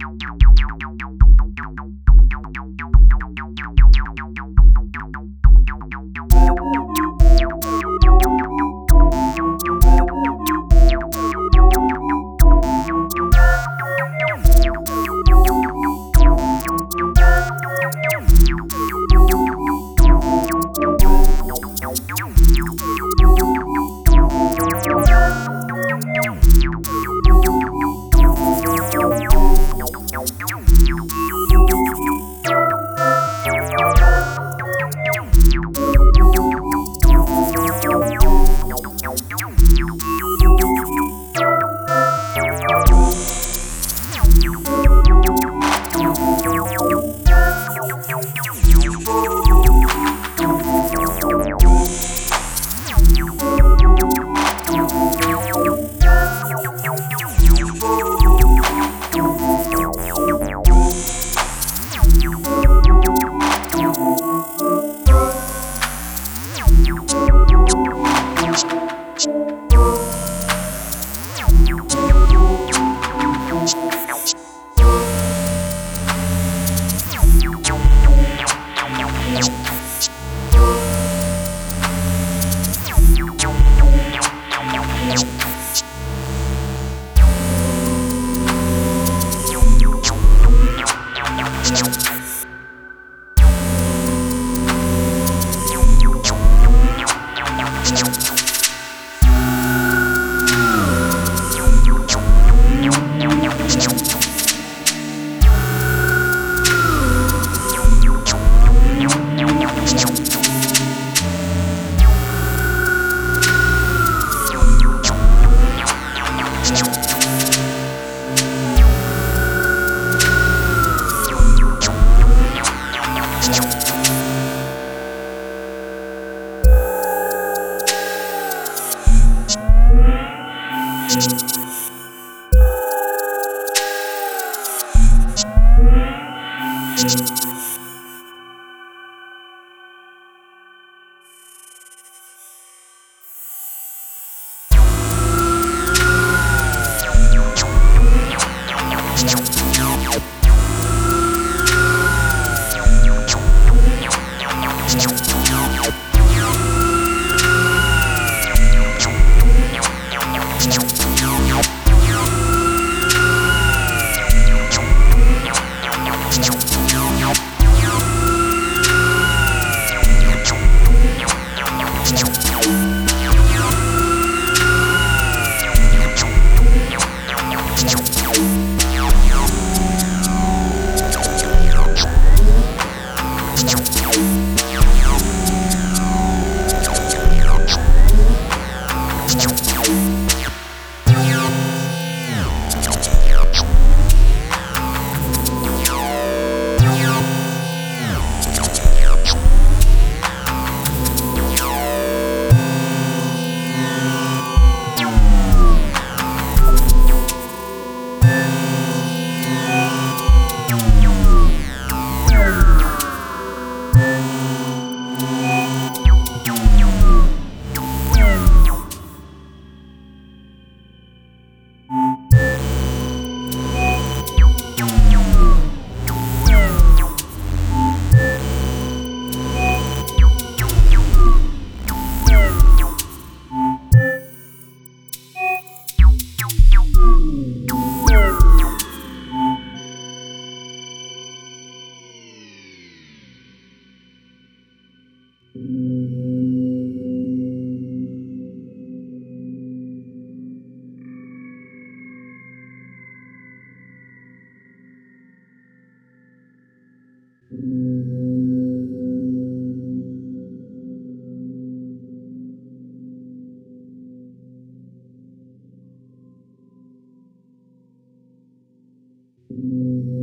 Thank Tchau. Thank mm -hmm. you.